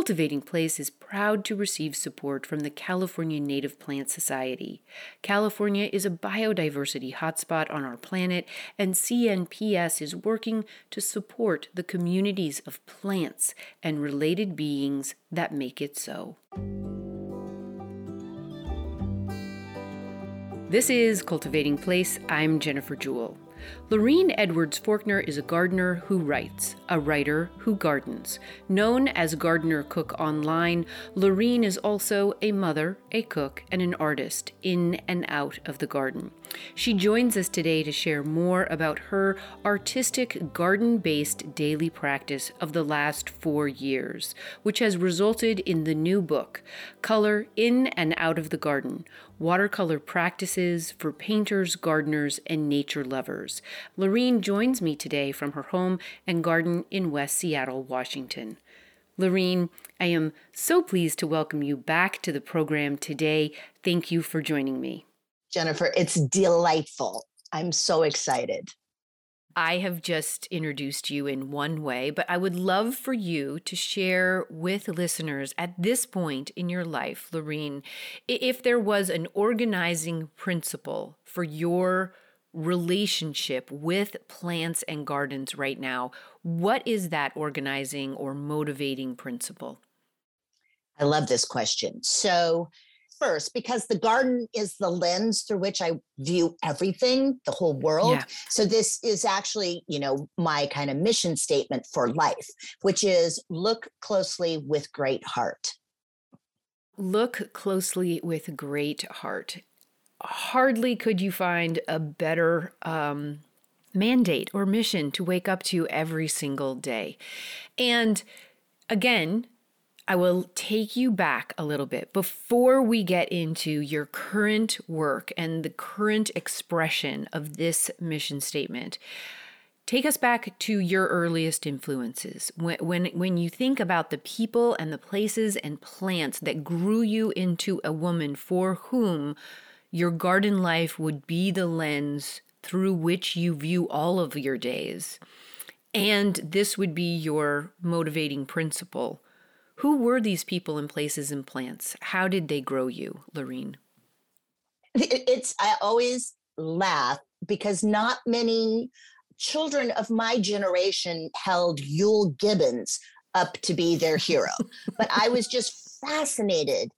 Cultivating Place is proud to receive support from the California Native Plant Society. California is a biodiversity hotspot on our planet, and CNPS is working to support the communities of plants and related beings that make it so. This is Cultivating Place. I'm Jennifer Jewell. Lorene Edwards Forkner is a gardener who writes, a writer who gardens. Known as Gardener Cook online, Lorene is also a mother, a cook, and an artist in and out of the garden. She joins us today to share more about her artistic garden based daily practice of the last four years, which has resulted in the new book, Color in and Out of the Garden Watercolor Practices for Painters, Gardeners, and Nature Lovers. Lorene joins me today from her home and garden in West Seattle, Washington. Lorene, I am so pleased to welcome you back to the program today. Thank you for joining me. Jennifer, it's delightful. I'm so excited. I have just introduced you in one way, but I would love for you to share with listeners at this point in your life, Lorene, if there was an organizing principle for your relationship with plants and gardens right now, what is that organizing or motivating principle? I love this question. So, first because the garden is the lens through which I view everything, the whole world. Yeah. So this is actually, you know, my kind of mission statement for life, which is look closely with great heart. Look closely with great heart. Hardly could you find a better um, mandate or mission to wake up to every single day. And again, I will take you back a little bit before we get into your current work and the current expression of this mission statement. Take us back to your earliest influences. When, when, when you think about the people and the places and plants that grew you into a woman for whom your garden life would be the lens through which you view all of your days. And this would be your motivating principle who were these people and places and plants? How did they grow you, Lorene? It's, I always laugh because not many children of my generation held Euell Gibbons up to be their hero. but I was just fascinated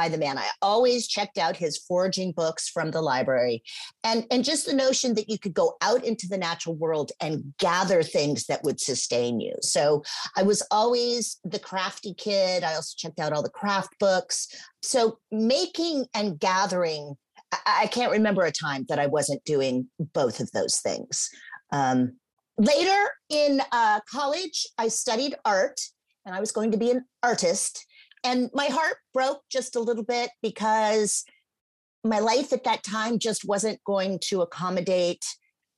by the man. I always checked out his foraging books from the library. And, and just the notion that you could go out into the natural world and gather things that would sustain you. So I was always the crafty kid. I also checked out all the craft books. So making and gathering, I, I can't remember a time that I wasn't doing both of those things. Um, later in uh, college, I studied art and I was going to be an artist. And my heart broke just a little bit because my life at that time just wasn't going to accommodate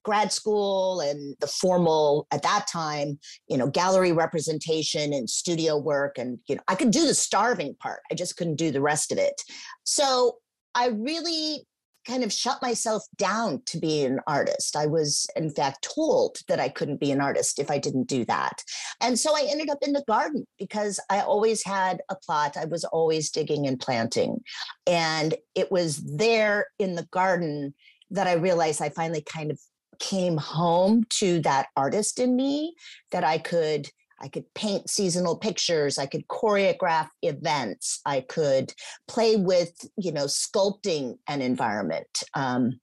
grad school and the formal at that time you know gallery representation and studio work and you know i could do the starving part i just couldn't do the rest of it. So i really kind of shut myself down to be an artist. I was, in fact, told that I couldn't be an artist if I didn't do that. And so I ended up in the garden because I always had a plot. I was always digging and planting. And it was there in the garden that I realized I finally kind of came home to that artist in me that I could I could paint seasonal pictures. I could choreograph events. I could play with, you know, sculpting an environment. Um,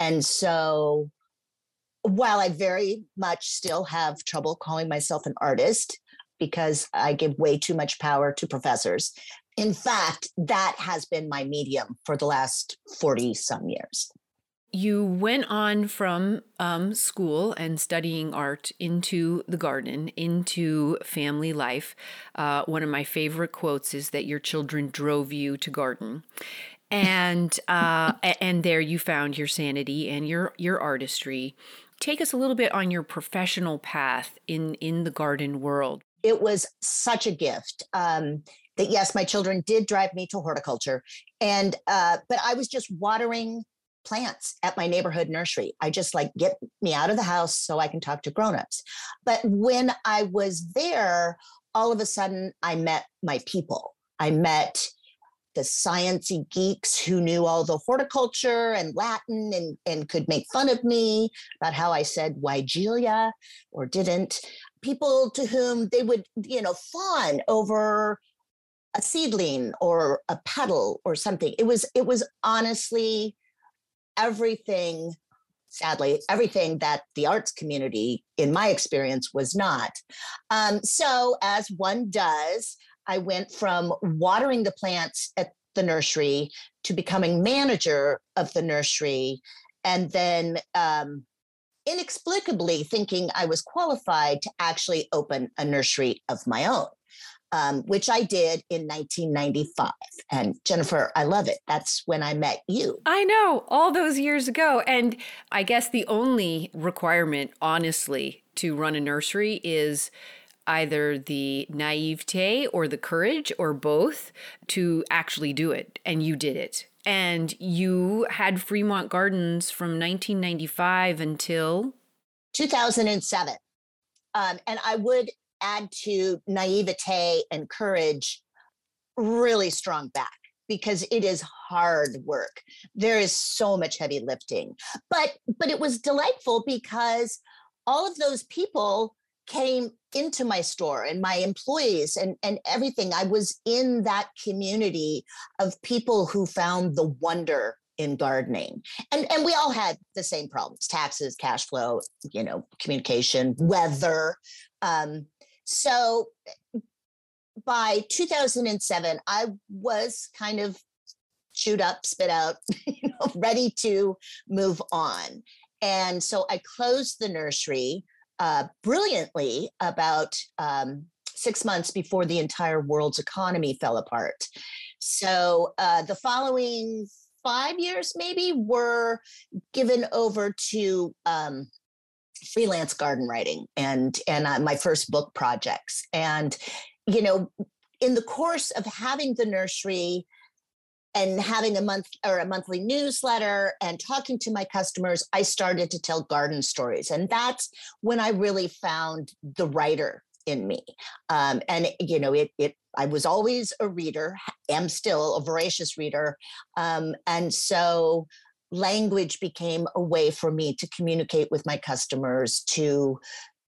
and so while I very much still have trouble calling myself an artist because I give way too much power to professors, in fact, that has been my medium for the last 40 some years you went on from um, school and studying art into the garden, into family life. Uh, one of my favorite quotes is that your children drove you to garden. And uh, and there you found your sanity and your your artistry. Take us a little bit on your professional path in in the garden world. It was such a gift. Um, that yes, my children did drive me to horticulture, and uh, but I was just watering plants at my neighborhood nursery. I just like get me out of the house so I can talk to grown-ups. But when I was there, all of a sudden I met my people. I met the sciency geeks who knew all the horticulture and Latin and, and could make fun of me about how I said Weigelia or didn't. People to whom they would, you know, fawn over a seedling or a petal or something. It was it was honestly everything sadly everything that the arts community in my experience was not um, so as one does I went from watering the plants at the nursery to becoming manager of the nursery, and then um, inexplicably thinking I was qualified to actually open a nursery of my own. Um, which I did in 1995. And Jennifer, I love it. That's when I met you. I know, all those years ago. And I guess the only requirement, honestly, to run a nursery is either the naivete or the courage or both to actually do it. And you did it. And you had Fremont Gardens from 1995 until 2007. Um, and I would add to naivete and courage really strong back because it is hard work there is so much heavy lifting but but it was delightful because all of those people came into my store and my employees and, and everything. I was in that community of people who found the wonder in gardening. And, and we all had the same problems taxes, cash flow, you know, communication, weather. Um, so by 2007, I was kind of chewed up, spit out, you know, ready to move on. And so I closed the nursery uh, brilliantly about um, six months before the entire world's economy fell apart. So uh, the following five years, maybe, were given over to um, freelance garden writing and and uh, my first book projects. And you know, in the course of having the nursery and having a month or a monthly newsletter and talking to my customers i started to tell garden stories. And that's when i really found the writer in me. Um, and you know it, it i was always a reader am still a voracious reader. Um, and so language became a way for me to communicate with my customers to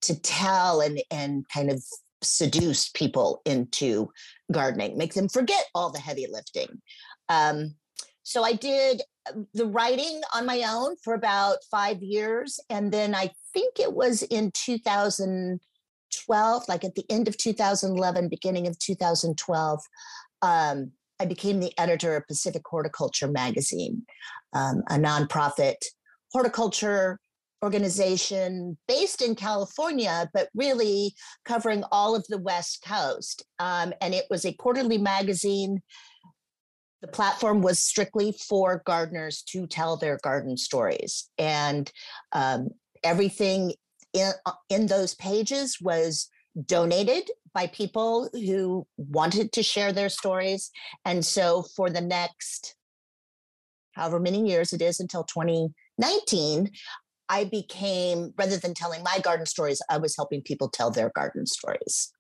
to tell and and kind of seduce people into gardening make them forget all the heavy lifting um, so I did um, the writing on my own for about five years. And then I think it was in 2012, like at the end of 2011, beginning of 2012, um, I became the editor of Pacific Horticulture Magazine, um, a nonprofit horticulture organization based in California, but really covering all of the West Coast. Um, and it was a quarterly magazine the platform was strictly for gardeners to tell their garden stories and um, everything in, uh, in those pages was donated by people who wanted to share their stories and so for the next however many years it is until 2019 i became rather than telling my garden stories i was helping people tell their garden stories.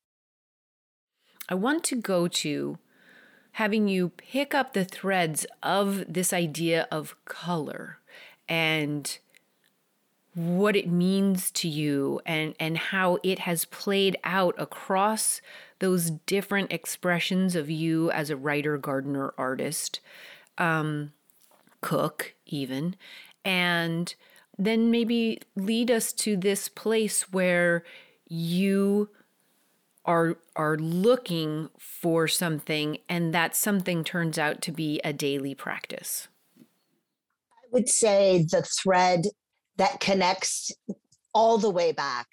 I want to go to having you pick up the threads of this idea of color and what it means to you and, and how it has played out across those different expressions of you as a writer, gardener, artist, um, cook, even. And then maybe lead us to this place where you are are looking for something and that something turns out to be a daily practice i would say the thread that connects all the way back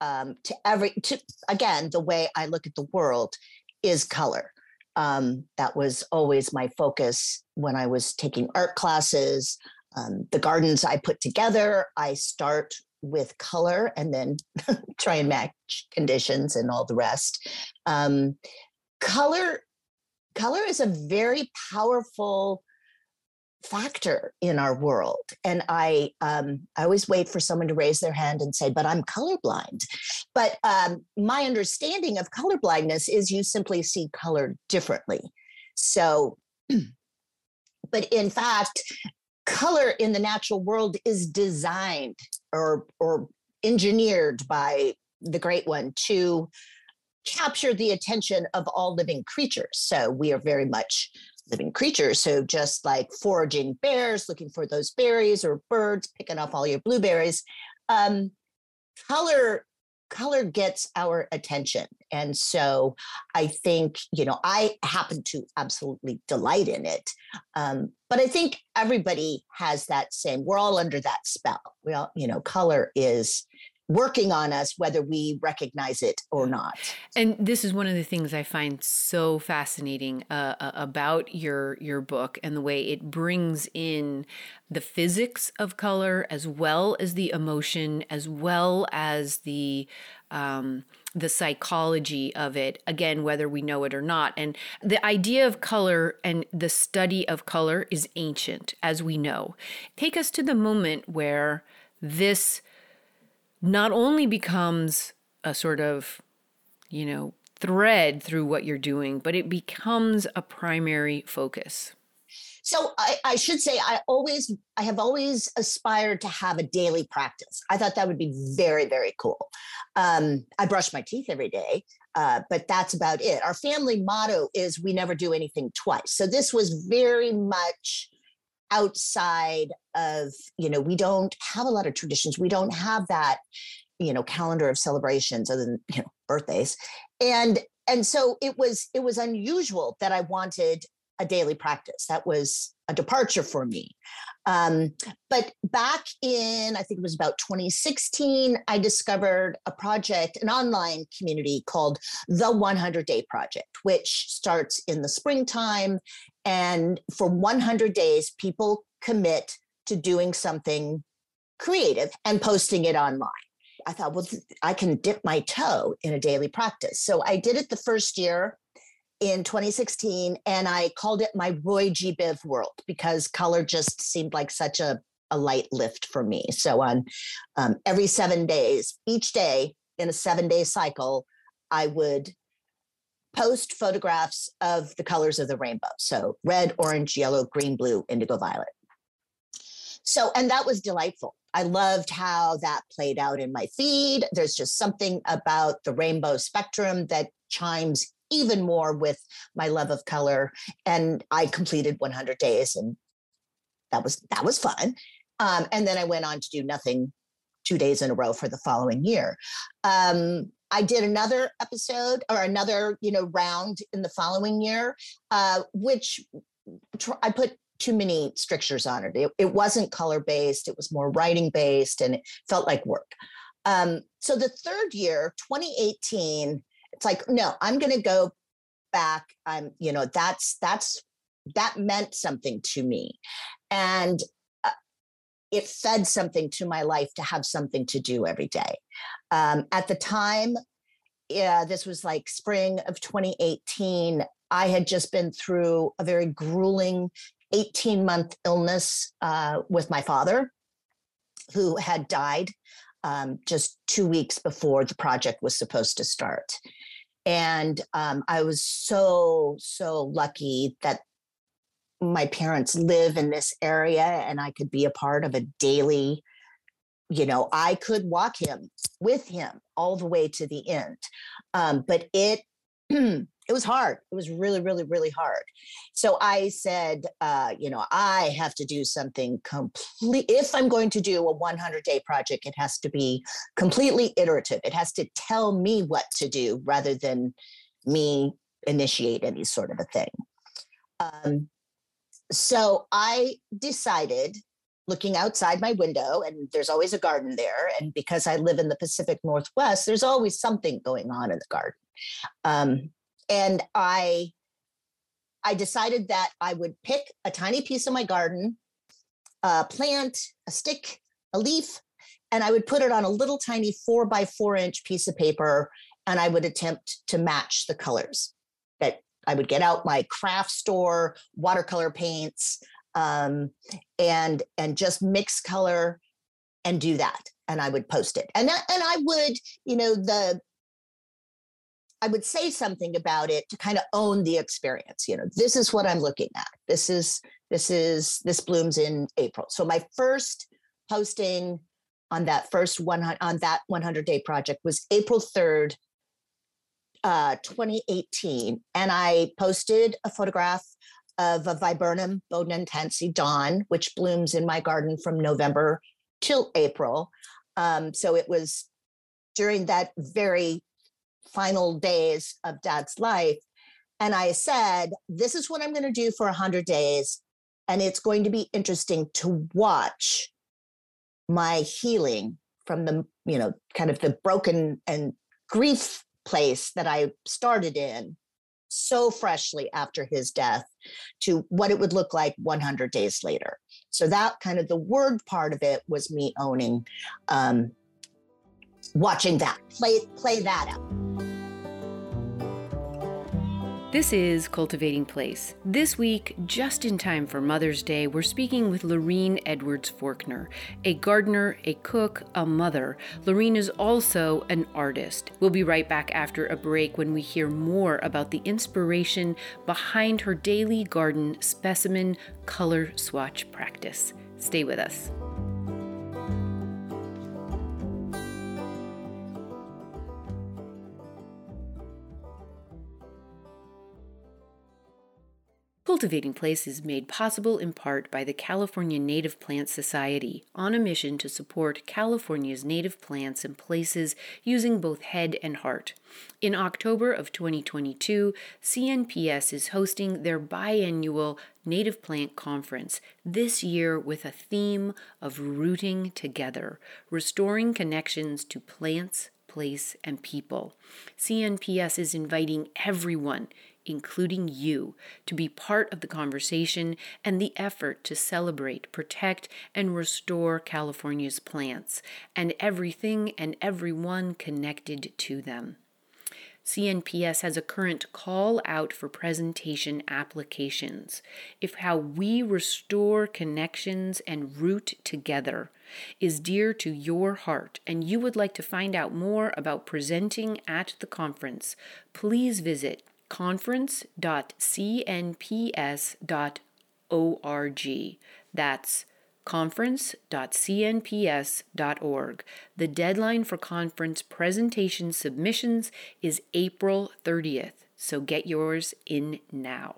um, to every to again the way i look at the world is color um, that was always my focus when i was taking art classes um, the gardens i put together i start with color and then try and match conditions and all the rest. Um, color color is a very powerful factor in our world. And I, um, I always wait for someone to raise their hand and say, but I'm colorblind. But um, my understanding of colorblindness is you simply see color differently. So, but in fact, color in the natural world is designed or, or engineered by the great one to capture the attention of all living creatures. So we are very much living creatures. So just like foraging bears, looking for those berries, or birds picking up all your blueberries, um, color color gets our attention. And so I think, you know, I happen to absolutely delight in it. Um, but I think everybody has that same, we're all under that spell. We all, you know, color is working on us whether we recognize it or not. And this is one of the things i find so fascinating uh, uh, about your your book and the way it brings in the physics of color as well as the emotion as well as the um, the psychology of it again whether we know it or not. And the idea of color and the study of color is ancient as we know. Take us to the moment where this not only becomes a sort of, you know, thread through what you're doing, but it becomes a primary focus. So I, I, should say I always I have always aspired to have a daily practice. I thought that would be very very cool. Um, I brush my teeth every day, uh, but that's about it. Our family motto is we never do anything twice. So this was very much outside of you know we don't have a lot of traditions. We don't have that you know calendar of celebrations other than you know birthdays. And and so it was it was unusual that i wanted a daily practice that was a departure for me um, but back in i think it was about 2016 i discovered a project an online community called the 100 day project which starts in the springtime and for 100 days, people commit to doing something creative and posting it online. I thought, well, I can dip my toe in a daily practice. So I did it the first year in 2016, and I called it my Roy G. Biv world because color just seemed like such a, a light lift for me. So on um, every seven days, each day in a seven day cycle, I would post photographs of the colors of the rainbow. So red, orange, yellow, green, blue, indigo, violet. So, and that was delightful. I loved how that played out in my feed. There's just something about the rainbow spectrum that chimes even more with my love of color. And I completed 100 days, and that was that was fun. Um, and then I went on to do nothing two days in a row for the following year. Um, I did another episode or another, you know, round in the following year, uh, which tr- I put too many strictures on it. it. It wasn't color based; it was more writing based, and it felt like work. Um, so the third year, 2018, it's like, no, I'm going to go back. I'm, you know, that's that's that meant something to me, and uh, it fed something to my life to have something to do every day. Um, at the time, yeah, this was like spring of 2018. I had just been through a very grueling 18 month illness uh, with my father, who had died um, just two weeks before the project was supposed to start. And um, I was so, so lucky that my parents live in this area and I could be a part of a daily you know, I could walk him with him all the way to the end. Um, but it, it was hard. It was really, really, really hard. So I said, uh, you know, I have to do something complete. If I'm going to do a 100 day project, it has to be completely iterative. It has to tell me what to do rather than me initiate any sort of a thing. Um, so I decided looking outside my window and there's always a garden there and because i live in the pacific northwest there's always something going on in the garden um, and i i decided that i would pick a tiny piece of my garden a plant a stick a leaf and i would put it on a little tiny four by four inch piece of paper and i would attempt to match the colors that i would get out my craft store watercolor paints um, and and just mix color and do that and i would post it. And I, and i would you know the i would say something about it to kind of own the experience you know this is what i'm looking at this is this is this blooms in april so my first posting on that first one on that 100 day project was april 3rd uh, 2018 and i posted a photograph of a viburnum bodnantense dawn which blooms in my garden from november till April. Um, so it was during that very final days of dad's life. And I said, This is what I'm going to do for 100 days. And it's going to be interesting to watch my healing from the, you know, kind of the broken and grief place that I started in so freshly after his death to what it would look like 100 days later. So that kind of the word part of it was me owning, um, watching that, play play that out. This is Cultivating Place. This week, just in time for Mother's Day, we're speaking with Lorene Edwards Forkner, a gardener, a cook, a mother. Lorene is also an artist. We'll be right back after a break when we hear more about the inspiration behind her daily garden specimen color swatch practice. Stay with us. Cultivating Place is made possible in part by the California Native Plant Society, on a mission to support California's native plants and places using both head and heart. In October of 2022, CNPS is hosting their biannual Native Plant Conference, this year with a theme of rooting together, restoring connections to plants, place, and people. CNPS is inviting everyone including you, to be part of the conversation and the effort to celebrate, protect, and restore California's plants and everything and everyone connected to them. CNPS has a current call out for presentation applications. If how we restore connections and root together is dear to your heart and you would like to find out more about presenting at the conference, please visit conference.cnps.org. That's conference.cnps.org. The deadline for conference presentation submissions is April 30th, so get yours in now.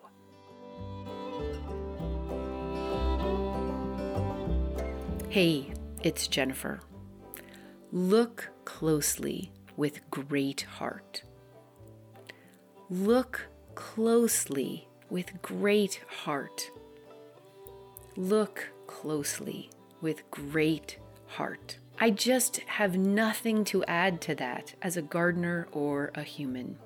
Hey, it's Jennifer. Look closely with great heart. Look closely with great heart. Look closely with great heart. I just have nothing to add to that as a gardener or a human.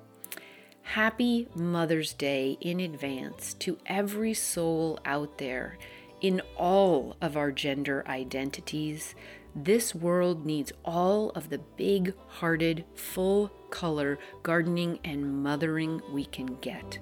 Happy Mother's Day in advance to every soul out there in all of our gender identities. This world needs all of the big hearted, full color gardening and mothering we can get.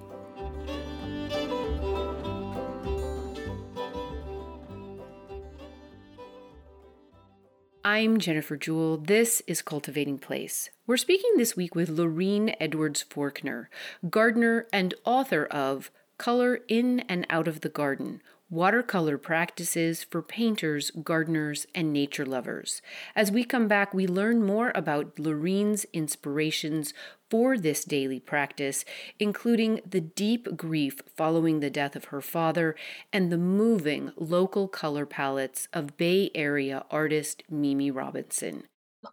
I'm Jennifer Jewell. This is Cultivating Place. We're speaking this week with Lorene Edwards Forkner, gardener and author of Color in and Out of the Garden watercolor practices for painters, gardeners, and nature lovers. As we come back, we learn more about Lorene's inspirations for this daily practice, including the deep grief following the death of her father and the moving local color palettes of Bay Area artist Mimi Robinson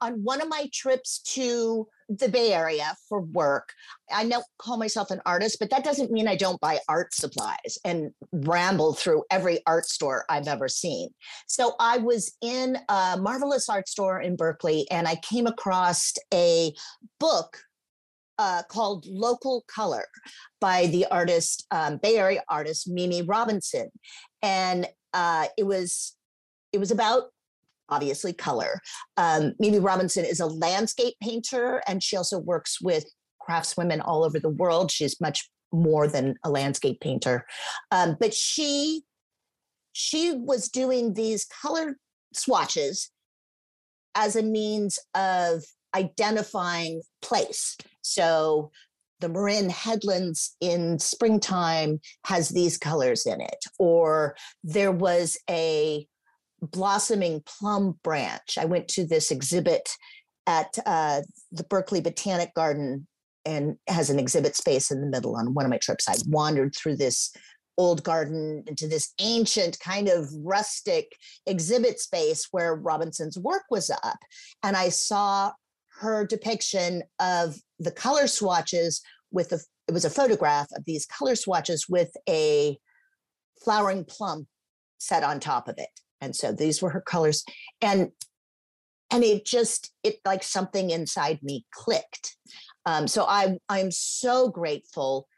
on one of my trips to the Bay Area for work, I don't call myself an artist, but that doesn't mean I don't buy art supplies and ramble through every art store I've ever seen. So I was in a marvelous art store in Berkeley and I came across a book uh, called Local Color by the artist, um, Bay Area artist Mimi Robinson. And uh, it was it was about obviously color. Um, Mimi Robinson is a landscape painter, and she also works with craftswomen all over the world. She's much more than a landscape painter. Um, but she she was doing these color swatches as a means of identifying place. So the Marin Headlands in springtime has these colors in it, or there was a blossoming plum branch. I went to this exhibit at uh, the Berkeley Botanic Garden and has an exhibit space in the middle on one of my trips. I wandered through this old garden into this ancient kind of rustic exhibit space where Robinson's work was up. And I saw her depiction of the color swatches with a, it was a photograph of these color swatches with a flowering plum set on top of it. And so these were her colors. And and it just it like something inside me clicked. Um, so I I'm so grateful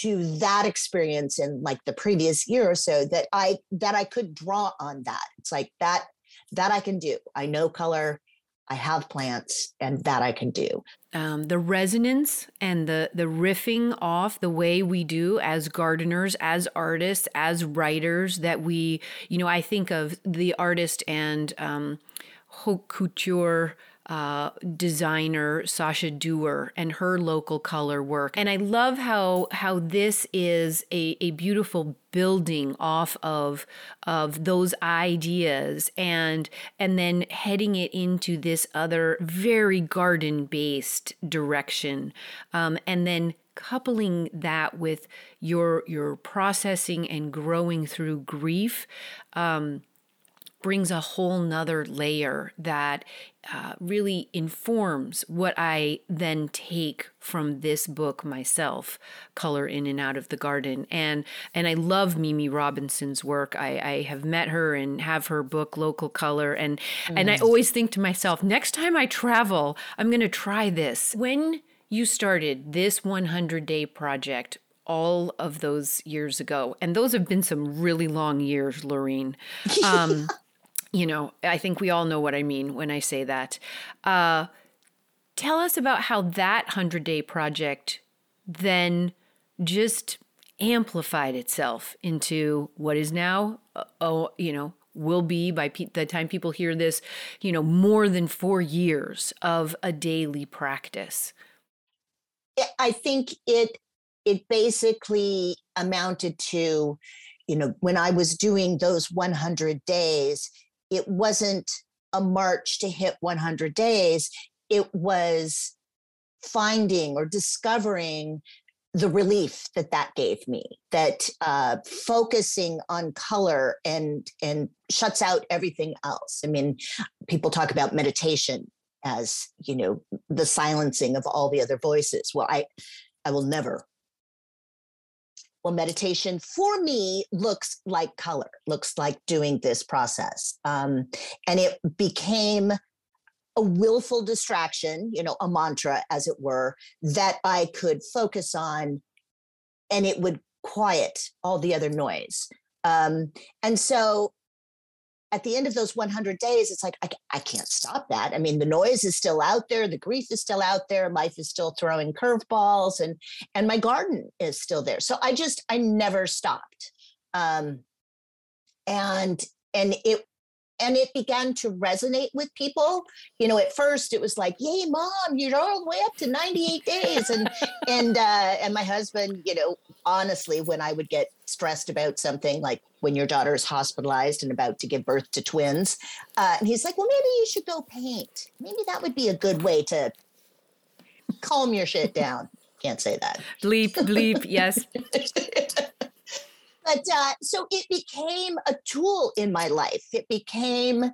to that experience in like the previous year or so that I that I could draw on that. It's like that that I can do. I know color, I have plants, and that I can do. Um, the resonance and the the riffing off the way we do as gardeners, as artists, as writers. That we, you know, I think of the artist and um, haute couture uh, designer Sasha Duerr and her local color work. And I love how how this is a, a beautiful building off of of those ideas and and then heading it into this other very garden based direction um, and then coupling that with your your processing and growing through grief um, brings a whole nother layer that uh, really informs what I then take from this book myself, Color in and Out of the Garden. And and I love Mimi Robinson's work. I, I have met her and have her book Local Color. And mm. and I mm. always think to myself, next time I travel, I'm gonna try this. When you started this 100 day project, all of those years ago. And those have been some really long years, Lorene. Um, you know, I think we all know what I mean when I say that. Uh, tell us about how that 100 day project then just amplified itself into what is now, uh, oh, you know, will be by pe- the time people hear this, you know, more than four years of a daily practice. I think it it basically amounted to, you know, when I was doing those 100 days, it wasn't a march to hit 100 days. It was finding or discovering the relief that that gave me that uh, focusing on color and and shuts out everything else. I mean people talk about meditation as you know the silencing of all the other voices. Well i i will never well, meditation for me looks like color, looks like doing this process. Um, and it became a willful distraction, you know, a mantra, as it were, that I could focus on and it would quiet all the other noise. Um, and so at the end of those 100 days, it's like, I, I can't stop that. I mean, the noise is still out there, the grief is still out there, life is still throwing curveballs, and and my garden is still there. So I just, I never stopped. Um, and and it and it began to resonate with people. You know at first it was like yay mom you're all the way up to 98 days. And and uh and my husband you know honestly when i would get stressed about something like when your daughter is hospitalized and about to give birth to twins uh, and he's like well maybe you should go paint. Maybe that would be a good way to calm your shit down. Can't say that. Bleep bleep yes but uh, so it became a tool in my life. It became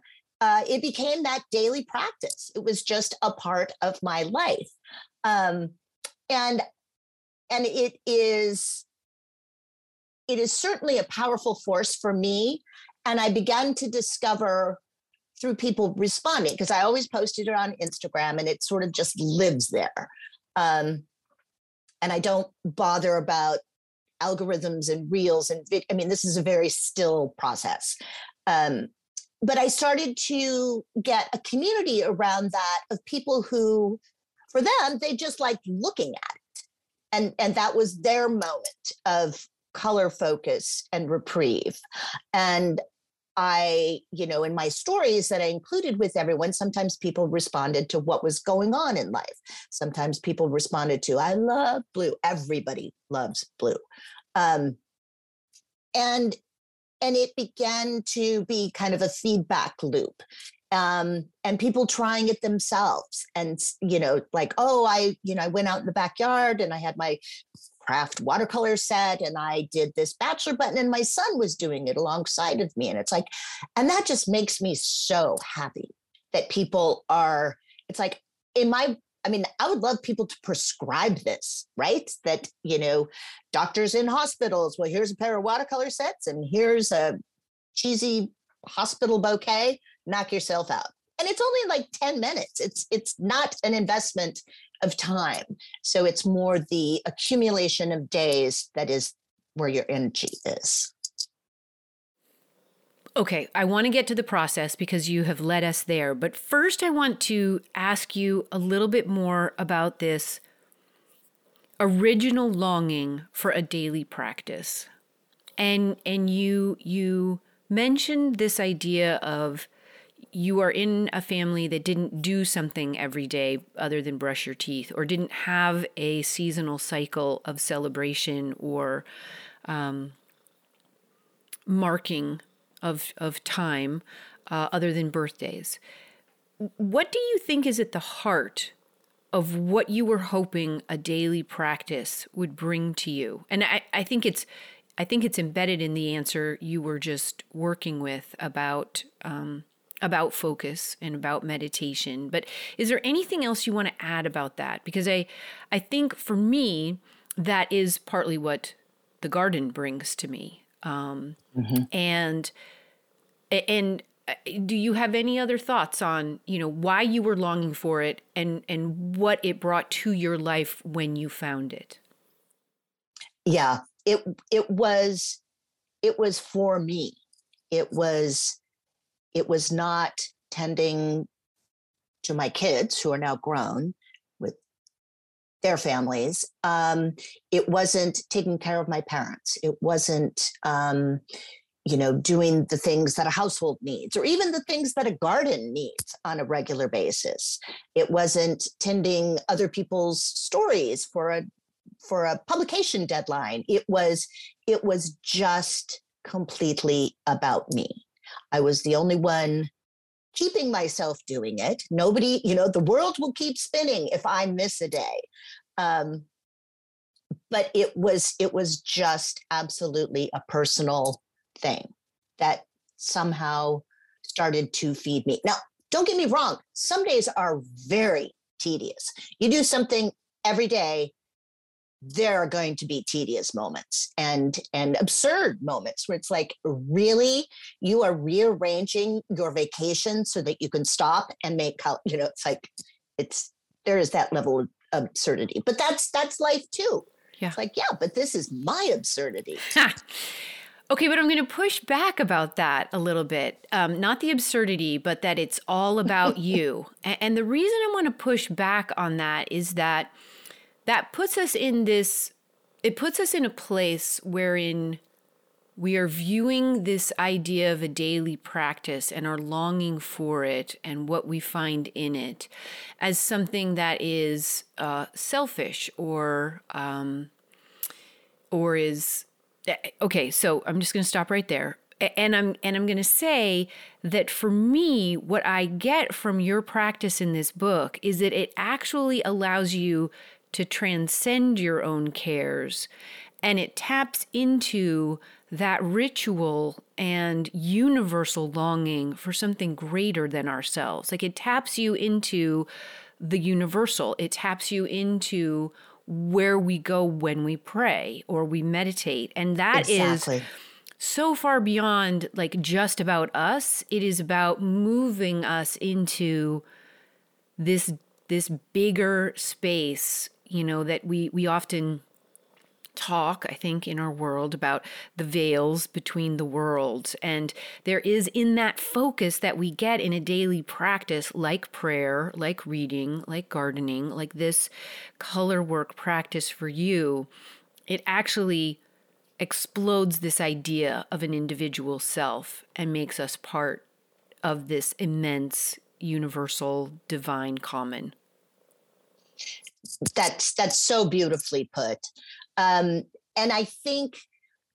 uh, it became that daily practice. It was just a part of my life, um, and and it is it is certainly a powerful force for me. And I began to discover through people responding because I always posted it on Instagram, and it sort of just lives there. Um, and I don't bother about algorithms and reels and I mean, this is a very still process. Um, but I started to get a community around that of people who, for them, they just like looking at it. And, and that was their moment of color focus and reprieve. And I, you know, in my stories that I included with everyone, sometimes people responded to what was going on in life. Sometimes people responded to, I love blue. Everybody loves blue. Um, and and it began to be kind of a feedback loop um, and people trying it themselves and you know like oh i you know i went out in the backyard and i had my craft watercolor set and I did this bachelor button and my son was doing it alongside of me. And it's like, and that just makes me so happy that people are, it's like in my, I mean, I would love people to prescribe this, right? That, you know, doctors in hospitals, well, here's a pair of watercolor sets and here's a cheesy hospital bouquet, knock yourself out. And it's only like 10 minutes. It's it's not an investment of time. So it's more the accumulation of days that is where your energy is. Okay, I want to get to the process because you have led us there. But first, I want to ask you a little bit more about this original longing for a daily practice. And and you you mentioned this idea of you are in a family that didn't do something every day other than brush your teeth or didn't have a seasonal cycle of celebration or um, marking of, of time uh, other than birthdays. What do you think is at the heart of what you were hoping a daily practice would bring to you? And I, I think it's I think it's embedded in the answer you were just working with about um, about focus and about meditation. But is there anything else you want to add about that? Because I I think for me that is partly what the garden brings to me. Um, mm-hmm. And and uh, do you have any other thoughts on you know why you were longing for it and and what it brought to your life when you found it? Yeah, it it was it was for me. It was it was not tending to my kids who are now grown with their families. Um, it wasn't taking care of my parents. It wasn't, um, you know, doing the things that a household needs or even the things that a garden needs on a regular basis. It wasn't tending other people's stories for a for a publication deadline. It was it was just completely about me. I was the only one keeping myself doing it. Nobody, you know, the world will keep spinning if I miss a day. Um, but it was it was just absolutely a personal thing that somehow started to feed me. Now, don't get me wrong, some days are very tedious. You do something every day there are going to be tedious moments and and absurd moments where it's like really you are rearranging your vacation so that you can stop and make you know it's like it's there is that level of absurdity but that's that's life too yeah it's like yeah but this is my absurdity Okay, but I'm going to push back about that a little bit. Um, not the absurdity, but that it's all about you. And, and the reason I want to push back on that is that that puts us in this it puts us in a place wherein we are viewing this idea of a daily practice and are longing for it and what we find in it as something that is uh, selfish or um, or is eh, okay. So I'm just going to stop right there, and I'm and I'm going to say that for me, what I get from your practice in this book is that it actually allows you to transcend your own cares. And it taps into that ritual and universal longing for something greater than ourselves. Like it taps you into the universal, it taps you into where we go when we pray or we meditate. And that exactly. is so far beyond like just about us. It is about moving us into this this bigger space you know, that we, we often talk, I think, in our world about the veils between the worlds. And there is in that focus that we get in a daily practice, like prayer, like reading, like gardening, like this color work practice for you, it actually explodes this idea of an individual self and makes us part of this immense universal divine common that's that's so beautifully put. Um, and i think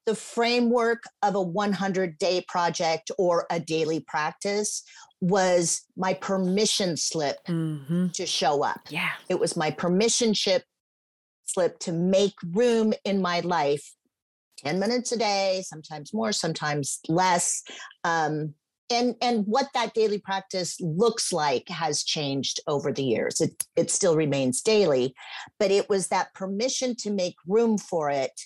the framework of a 100 day project or a daily practice was my permission slip mm-hmm. to show up. Yeah. It was my permission slip slip to make room in my life 10 minutes a day sometimes more sometimes less um, and and what that daily practice looks like has changed over the years. It it still remains daily but it was that permission to make room for it.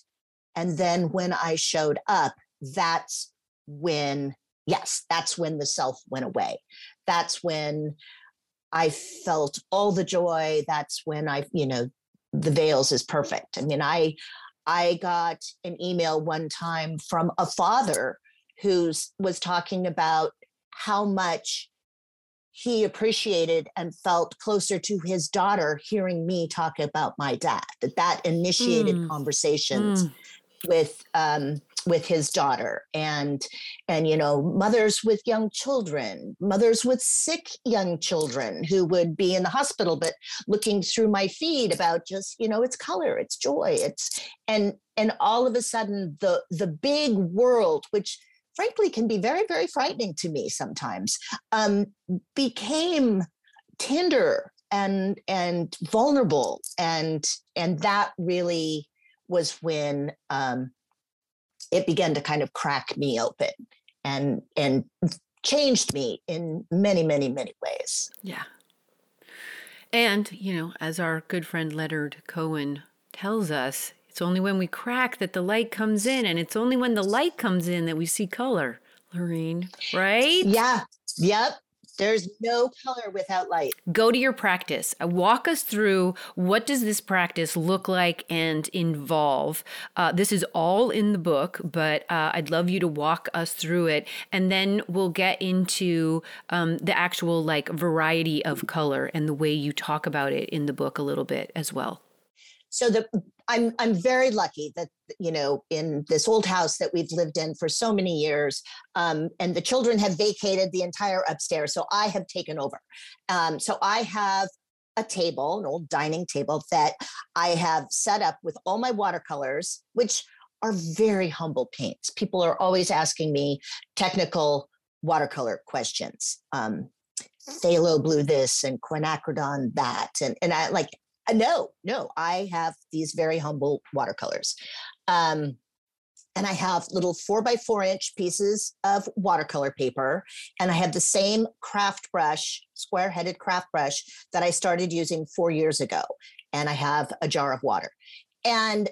And then when i showed up that's when yes that's when the self went away. That's when i felt all the joy. That's when i you know the veils is perfect. I mean i i got an email one time from a father who was talking about how much he appreciated and felt closer to his daughter hearing me talk about my dad that that initiated mm. conversations mm. with um, with his daughter and and you know mothers with young children mothers with sick young children who would be in the hospital but looking through my feed about just you know it's color it's joy it's and and all of a sudden the the big world which frankly can be very, very frightening to me sometimes, um, became tender and and vulnerable and and that really was when um, it began to kind of crack me open and and changed me in many many many ways. Yeah. And you know as our good friend leonard cohen tells us it's only when we crack that the light comes in, and it's only when the light comes in that we see color, Lorene, right? Yeah. Yep. There's no color without light. Go to your practice. Uh, walk us through what does this practice look like and involve. Uh, this is all in the book, but uh, I'd love you to walk us through it, and then we'll get into um, the actual like variety of color and the way you talk about it in the book a little bit as well. So the I'm I'm very lucky that you know in this old house that we've lived in for so many years, um, and the children have vacated the entire upstairs, so I have taken over. Um, so I have a table, an old dining table that I have set up with all my watercolors, which are very humble paints. People are always asking me technical watercolor questions. Um, phthalo blue this and quinacridone that, and and I like no, no, I have these very humble watercolors. Um, and I have little four by four inch pieces of watercolor paper. And I have the same craft brush, square headed craft brush that I started using four years ago. And I have a jar of water. And,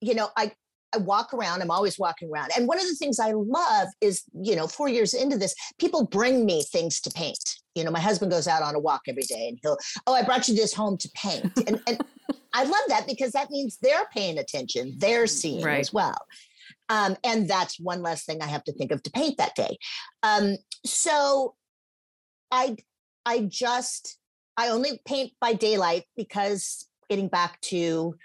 you know, I, I walk around, I'm always walking around. And one of the things I love is, you know, four years into this, people bring me things to paint you know, my husband goes out on a walk every day and he'll, oh, I brought you this home to paint. And, and I love that because that means they're paying attention, they're seeing right. as well. Um, and that's one less thing I have to think of to paint that day. Um, so I, I just, I only paint by daylight because getting back to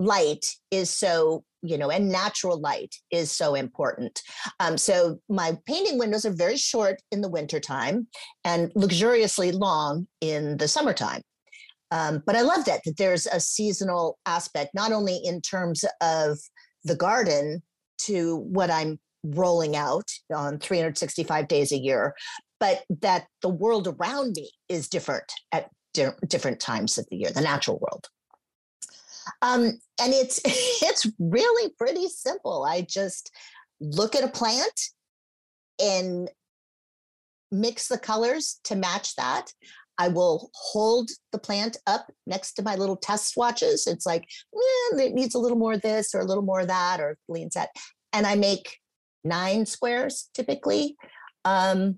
light is so you know, and natural light is so important. Um, so my painting windows are very short in the wintertime and luxuriously long in the summertime. Um, but I love that, that there's a seasonal aspect, not only in terms of the garden to what I'm rolling out on 365 days a year, but that the world around me is different at di- different times of the year, the natural world. Um, and it's it's really pretty simple. I just look at a plant and mix the colors to match that. I will hold the plant up next to my little test swatches. It's like, eh, it needs a little more of this or a little more of that or leans that. And I make nine squares typically. Um,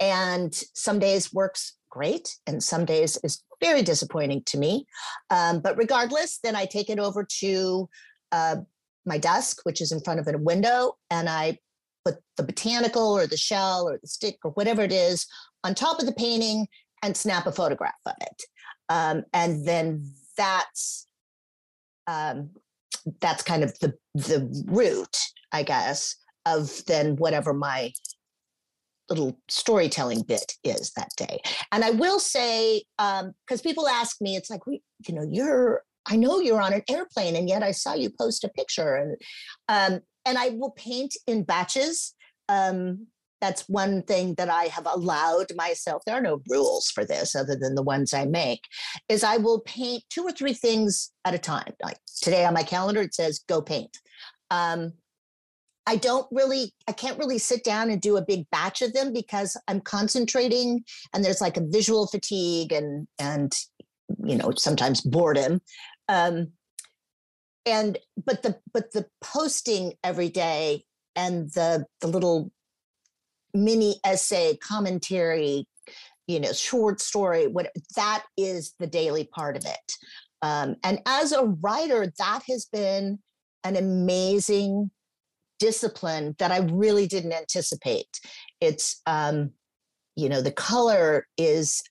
and some days works great and some days is very disappointing to me. Um, but regardless, then I take it over to uh, my desk, which is in front of a window, and I put the botanical or the shell or the stick or whatever it is on top of the painting and snap a photograph of it. Um, and then that's um, that's kind of the the root, I guess, of then whatever my little storytelling bit is that day. And I will say, because um, people ask me, it's like, we, you know, you're, I know you're on an airplane, and yet I saw you post a picture, and um, and I will paint in batches. Um, that's one thing that I have allowed myself. There are no rules for this other than the ones I make. Is I will paint two or three things at a time. Like today on my calendar, it says go paint. Um, I don't really, I can't really sit down and do a big batch of them because I'm concentrating and there's like a visual fatigue and, and, you know, sometimes boredom. Um, and, but the, but the posting every day and the, the little mini essay commentary, you know, short story, what that is the daily part of it. Um, and as a writer, that has been an amazing discipline that I really didn't anticipate. It's um, you know, the color is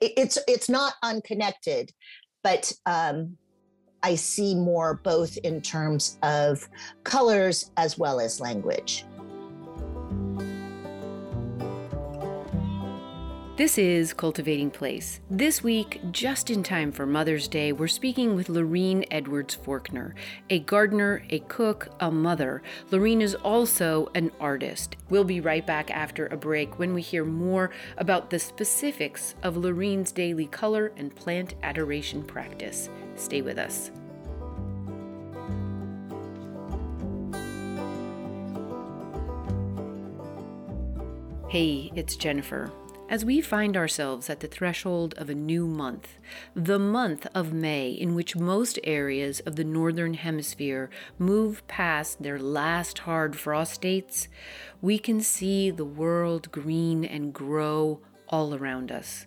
it's it's not unconnected, but um, I see more both in terms of colors as well as language. This is Cultivating Place. This week, just in time for Mother's Day, we're speaking with Lorene Edwards Forkner, a gardener, a cook, a mother. Lorene is also an artist. We'll be right back after a break when we hear more about the specifics of Lorene's daily color and plant adoration practice. Stay with us. Hey, it's Jennifer. As we find ourselves at the threshold of a new month, the month of May, in which most areas of the Northern Hemisphere move past their last hard frost dates, we can see the world green and grow all around us.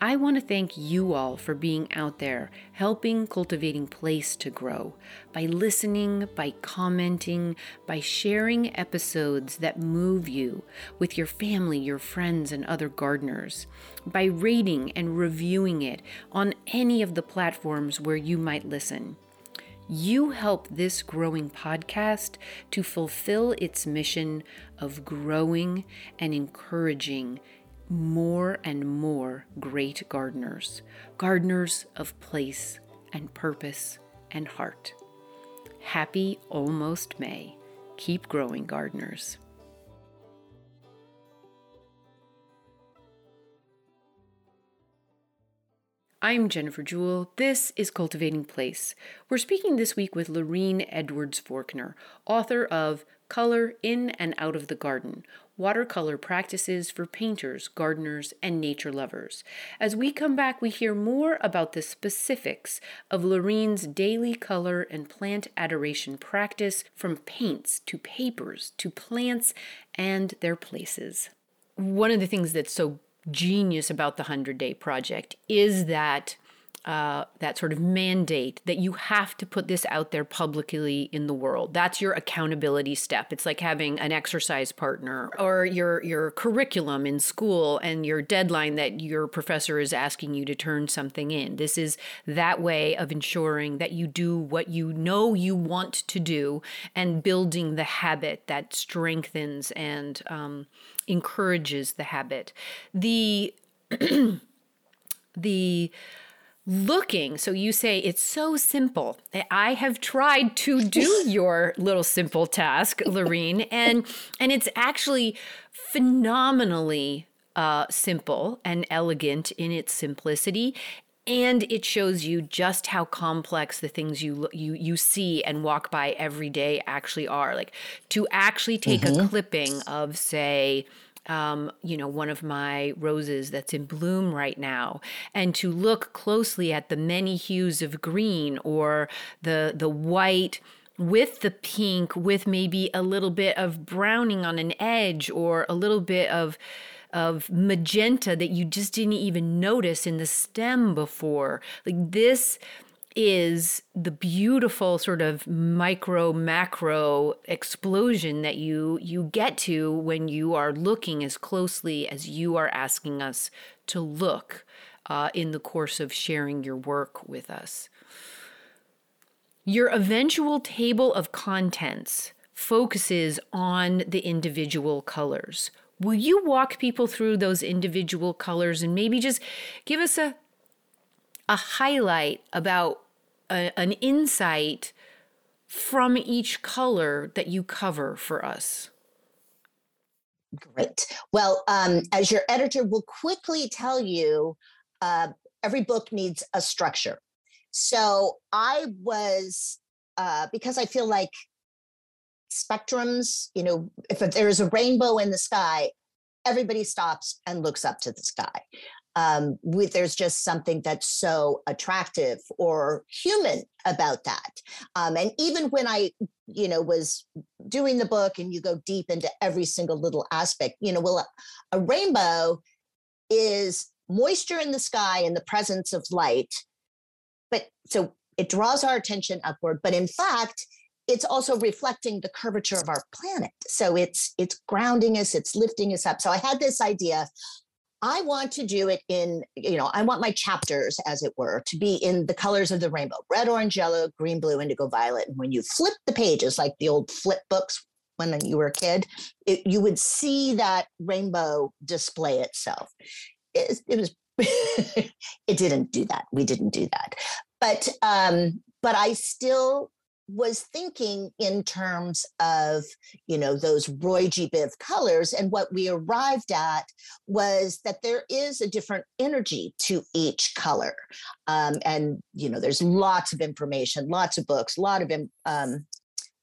I want to thank you all for being out there, helping Cultivating Place to grow by listening, by commenting, by sharing episodes that move you with your family, your friends, and other gardeners, by rating and reviewing it on any of the platforms where you might listen. You help this growing podcast to fulfill its mission of growing and encouraging more and more great gardeners, gardeners of place and purpose and heart. Happy almost May. Keep growing, gardeners. I'm Jennifer Jewell. This is Cultivating Place. We're speaking this week with Lorene Edwards Forkner, author of Color in and Out of the Garden Watercolor Practices for Painters, Gardeners, and Nature Lovers. As we come back, we hear more about the specifics of Lorene's daily color and plant adoration practice from paints to papers to plants and their places. One of the things that's so genius about the 100 Day Project is that uh, that sort of mandate that you have to put this out there publicly in the world. That's your accountability step. It's like having an exercise partner or your your curriculum in school and your deadline that your professor is asking you to turn something in. This is that way of ensuring that you do what you know you want to do and building the habit that strengthens and um, encourages the habit. The the looking. So you say it's so simple i have tried to do your little simple task lorene and and it's actually phenomenally uh, simple and elegant in its simplicity. And it shows you just how complex the things you you you see and walk by every day actually are. Like to actually take mm-hmm. a clipping of say um, you know, one of my roses that's in bloom right now, and to look closely at the many hues of green or the the white with the pink with maybe a little bit of browning on an edge or a little bit of of magenta that you just didn't even notice in the stem before. Like this is the beautiful sort of micro macro explosion that you you get to when you are looking as closely as you are asking us to look uh, in the course of sharing your work with us. Your eventual table of contents focuses on the individual colors. Will you walk people through those individual colors and maybe just give us a a highlight about a, an insight from each color that you cover for us? Great. Well, um, as your editor will quickly tell you, uh, every book needs a structure. So I was, uh, because I feel like spectrums, you know, if there is a rainbow in the sky, everybody stops and looks up to the sky. Um, there's just something that's so attractive or human about that. Um, and even when I, you know, was doing the book and you go deep into every single little aspect, you know, well, a, a rainbow is moisture in the sky and the presence of light. But so it draws our attention upward, but in fact, it's also reflecting the curvature of our planet so it's it's grounding us it's lifting us up so i had this idea i want to do it in you know i want my chapters as it were to be in the colors of the rainbow red orange yellow green blue indigo violet. And when you flip the pages like the old flip books when you were a kid it, you would see that rainbow display itself. It, it was it didn't do that. We didn't do that. But um but i still was thinking in terms of you know those roy g. Biv colors and what we arrived at was that there is a different energy to each color. Um, and you know there's lots of information lots of books a lot of um,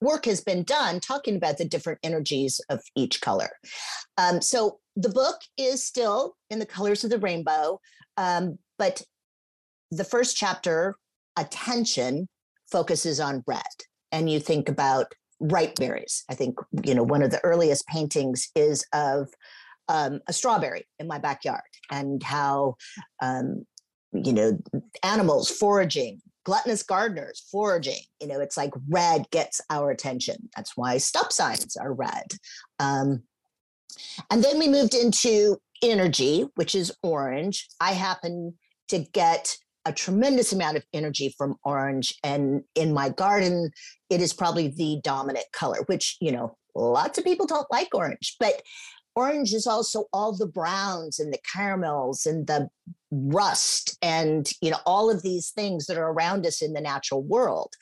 work has been done talking about the different energies of each color. Um, so the book is still in the colors of the rainbow um, but the first chapter attention focuses on red. And you think about ripe berries. I think, you know, one of the earliest paintings is of um, a strawberry in my backyard and how, um, you know, animals foraging, gluttonous gardeners foraging. You know, it's like red gets our attention. That's why stop signs are red. Um, and then we moved into energy, which is orange. I happen to get a tremendous amount of energy from orange. And in my garden, it is probably the dominant color, which, you know, lots of people don't like orange, but orange is also all the browns and the caramels and the rust and, you know, all of these things that are around us in the natural world.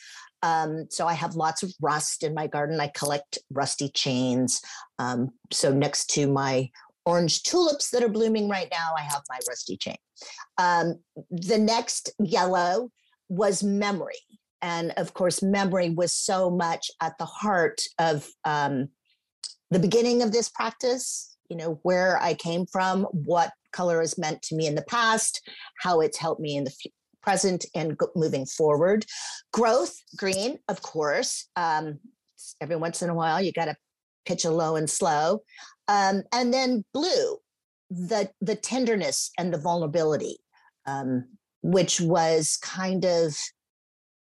Um, so I have lots of rust in my garden. I collect rusty chains. Um, so next to my orange tulips that are blooming right now. I have my rusty chain. Um, the next yellow was memory. And of course, memory was so much at the heart of um, the beginning of this practice, you know, where I came from, what color has meant to me in the past, how it's helped me in the present and moving forward. Growth, green, of course. Um, every once in a while, you got to pitch a low and slow. Um, and then blue, the the tenderness and the vulnerability, um, which was kind of,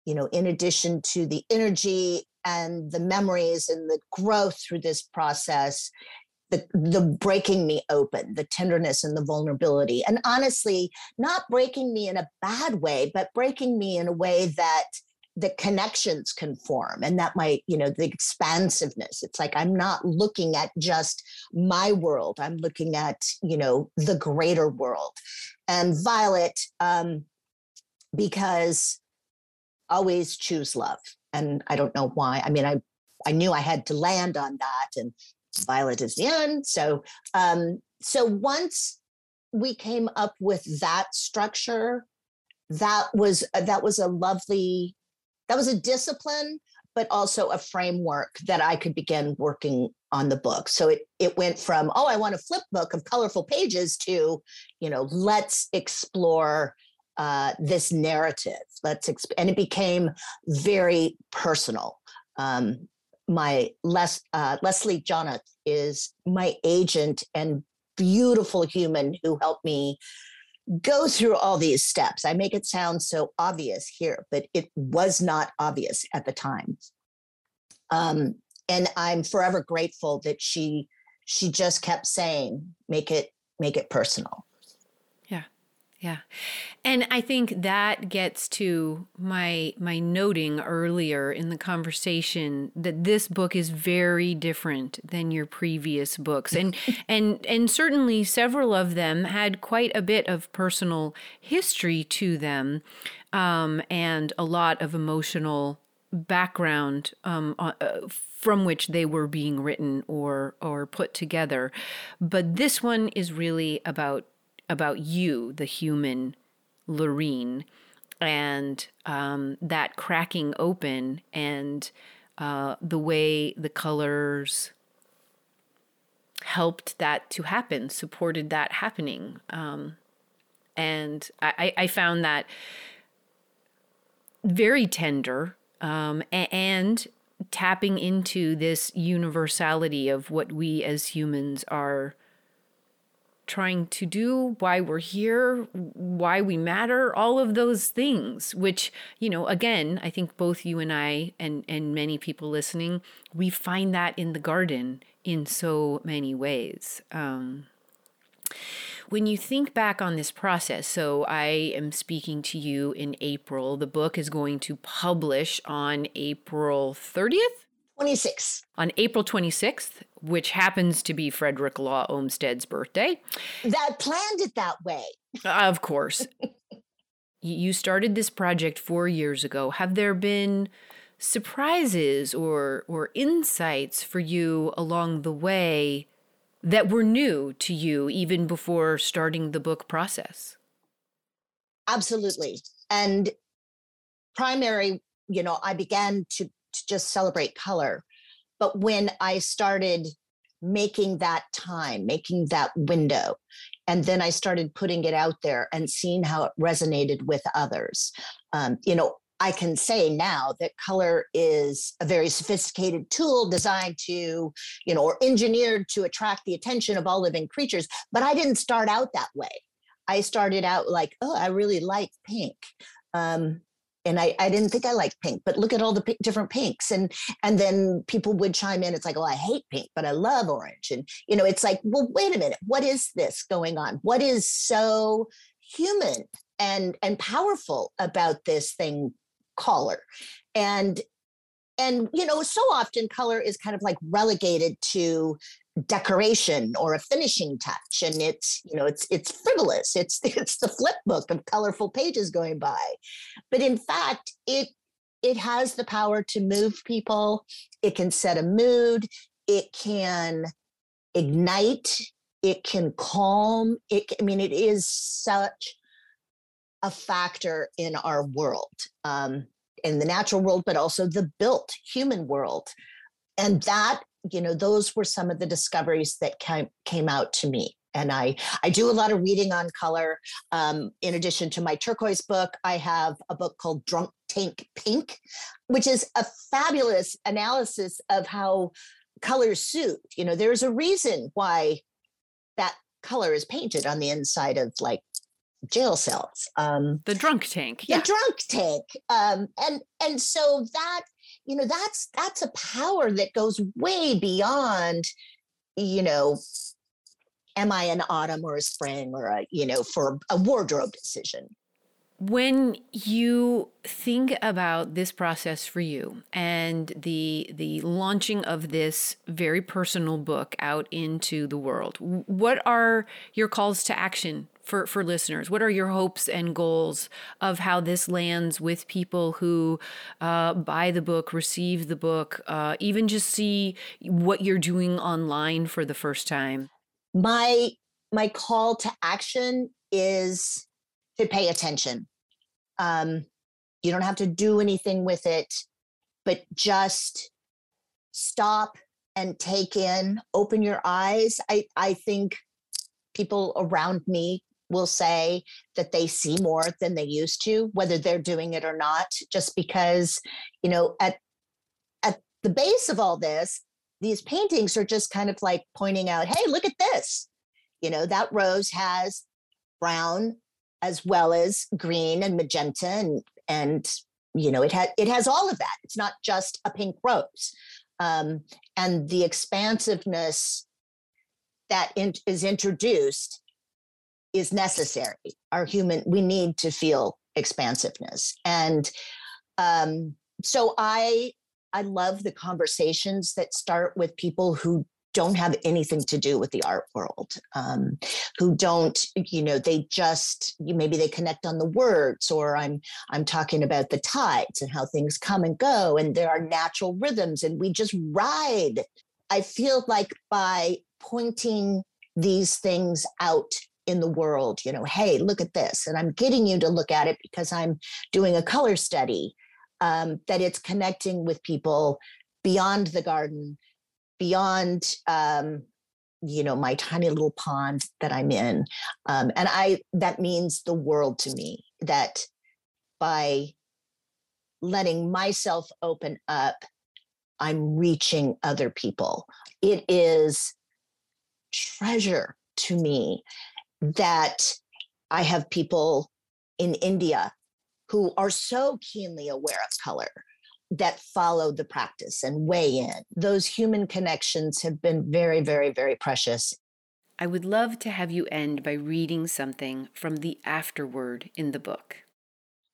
you know, in addition to the energy and the memories and the growth through this process, the, the breaking me open, the tenderness and the vulnerability. And honestly, not breaking me in a bad way, but breaking me in a way that the connections can form and that might you know the expansiveness. It's like i'm not looking at just my world i'm looking at you know the greater world. And violet um because always choose love and i don't know why. I mean i i knew i had to land on that and violet is the end. So um so once we came up with that structure that was that was a lovely that was a discipline but also a framework that I could begin working on the book. So it it went from oh I want a flip book of colorful pages to you know let's explore uh, this narrative. Let's exp- and it became very personal. Um, my Les uh, Leslie Jonath is my agent and beautiful human who helped me go through all these steps. I make it sound so obvious here, but it was not obvious at the time. Um, and I'm forever grateful that she she just kept saying, "Make it make it personal." Yeah. And I think that gets to my my noting earlier in the conversation that this book is very different than your previous books. And and and certainly several of them had quite a bit of personal history to them um, and a lot of emotional background um, uh, from which they were being written or or put together. But this one is really about about you, the human Lorene, and um, that cracking open and uh, the way the colors helped that to happen, supported that happening. Um, and I, I found that very tender um, and tapping into this universality of what we as humans are trying to do, why we're here, why we matter, all of those things, which, you know, again, I think both you and I and, and many people listening, we find that in the garden in so many ways. Um, when you think back on this process, so I am speaking to you in April. The book is going to publish on April 30th. 26. On April 26th, which happens to be Frederick Law Olmsted's birthday. That planned it that way. Uh, of course. you started this project four years ago. Have there been surprises or or insights for you along the way that were new to you even before starting the book process? Absolutely. And primary, you know, I began to, to just celebrate color. But when I started making that time, making that window, and then I started putting it out there and seeing how it resonated with others, um, you know, I can say now that color is a very sophisticated tool designed to, you know, or engineered to attract the attention of all living creatures. But I didn't start out that way. I started out like, oh, I really like pink. Um, and I, I didn't think I liked pink, but look at all the p- different pinks. And and then people would chime in. It's like, oh, I hate pink, but I love orange. And you know, it's like, well, wait a minute, what is this going on? What is so human and and powerful about this thing color and and you know so often color is kind of like relegated to decoration or a finishing touch and it's you know it's it's frivolous. It's it's the flip book of colorful pages going by. But in fact it it has the power to move people. It can set a mood. It can ignite. It can calm. It i mean it is such a factor in our world, um, in the natural world, but also the built human world. And that, you know, those were some of the discoveries that came, came out to me. And I, I do a lot of reading on color. Um, in addition to my turquoise book, I have a book called Drunk Tank Pink, which is a fabulous analysis of how colors suit. You know, there's a reason why that color is painted on the inside of like jail cells. Um, the drunk tank. Yeah. The drunk tank. Um, and and so that you know that's that's a power that goes way beyond you know am i an autumn or a spring or a you know for a wardrobe decision. When you think about this process for you and the the launching of this very personal book out into the world what are your calls to action for, for listeners? What are your hopes and goals of how this lands with people who uh, buy the book, receive the book, uh, even just see what you're doing online for the first time? My my call to action is to pay attention. Um, you don't have to do anything with it, but just stop and take in, open your eyes. I I think people around me will say that they see more than they used to whether they're doing it or not just because you know at at the base of all this these paintings are just kind of like pointing out hey look at this. You know that rose has brown as well as green and magenta and and you know it has it has all of that. It's not just a pink rose. Um, and the expansiveness that in, is introduced is necessary. Our human, we need to feel expansiveness. And um, so I I love the conversations that start with people who don't have anything to do with the art world um, who don't you know they just maybe they connect on the words or i'm i'm talking about the tides and how things come and go and there are natural rhythms and we just ride i feel like by pointing these things out in the world you know hey look at this and i'm getting you to look at it because i'm doing a color study um, that it's connecting with people beyond the garden beyond um, you know my tiny little pond that i'm in um, and i that means the world to me that by letting myself open up i'm reaching other people. It is treasure to me that i have people in india who are so keenly aware of color that follow the practice and weigh in. Those human connections have been very, very, very precious. I would love to have you end by reading something from the afterword in the book.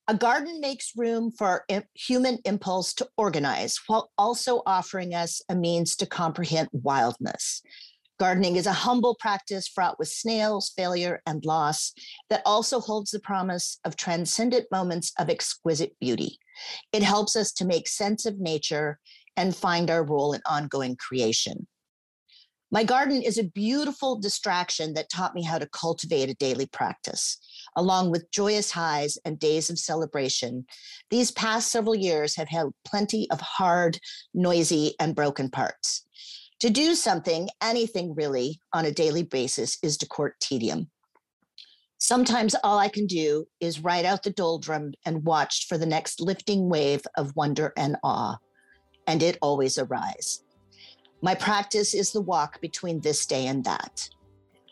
A garden makes room for our human impulse to organize while also offering us a means to comprehend wildness. Gardening is a humble practice fraught with snails, failure, and loss that also holds the promise of transcendent moments of exquisite beauty. It helps us to make sense of nature and find our role in ongoing creation. My garden is a beautiful distraction that taught me how to cultivate a daily practice. Along with joyous highs and days of celebration, these past several years have had plenty of hard, noisy, and broken parts. To do something, anything really, on a daily basis is to court tedium. Sometimes all I can do is ride out the doldrum and watch for the next lifting wave of wonder and awe, and it always arrives. My practice is the walk between this day and that.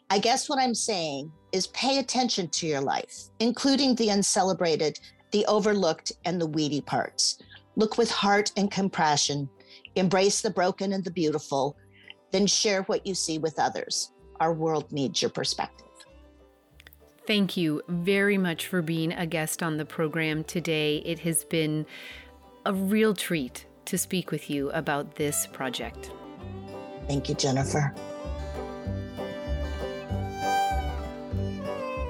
I guess what I'm saying is pay attention to your life, including the uncelebrated, the overlooked, and the weedy parts. Look with heart and compassion Embrace the broken and the beautiful, then share what you see with others. Our world needs your perspective. Thank you very much for being a guest on the program today. It has been a real treat to speak with you about this project. Thank you, Jennifer.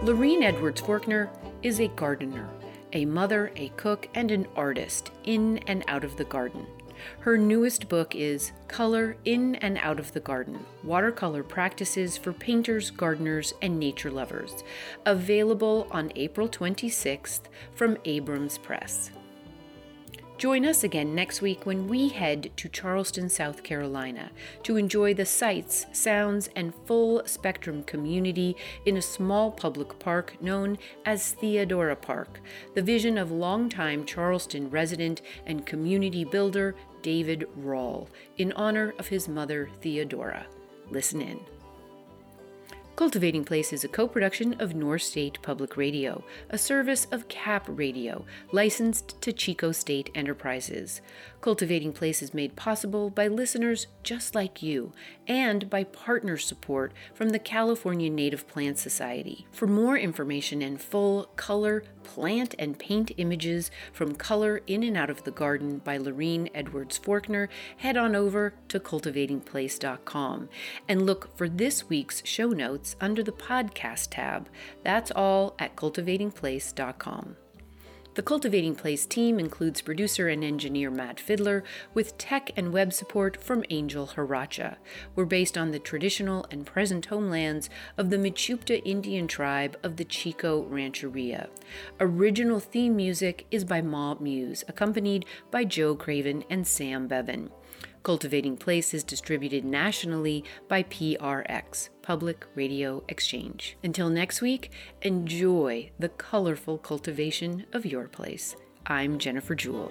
Lorene Edwards Forkner is a gardener, a mother, a cook, and an artist in and out of the garden. Her newest book is Color in and Out of the Garden Watercolor Practices for Painters, Gardeners, and Nature Lovers, available on April 26th from Abrams Press. Join us again next week when we head to Charleston, South Carolina to enjoy the sights, sounds, and full spectrum community in a small public park known as Theodora Park, the vision of longtime Charleston resident and community builder David Rawl in honor of his mother Theodora. Listen in. Cultivating Place is a co production of North State Public Radio, a service of CAP Radio, licensed to Chico State Enterprises. Cultivating Place is made possible by listeners just like you and by partner support from the California Native Plant Society. For more information and full color, plant, and paint images from Color in and Out of the Garden by Lorene Edwards Forkner, head on over to cultivatingplace.com and look for this week's show notes under the podcast tab. That's all at cultivatingplace.com. The Cultivating Place team includes producer and engineer Matt Fiddler, with tech and web support from Angel Haracha. We're based on the traditional and present homelands of the Mechoopda Indian tribe of the Chico Rancheria. Original theme music is by Ma Muse, accompanied by Joe Craven and Sam Bevan. Cultivating Place is distributed nationally by PRX, Public Radio Exchange. Until next week, enjoy the colorful cultivation of your place. I'm Jennifer Jewell.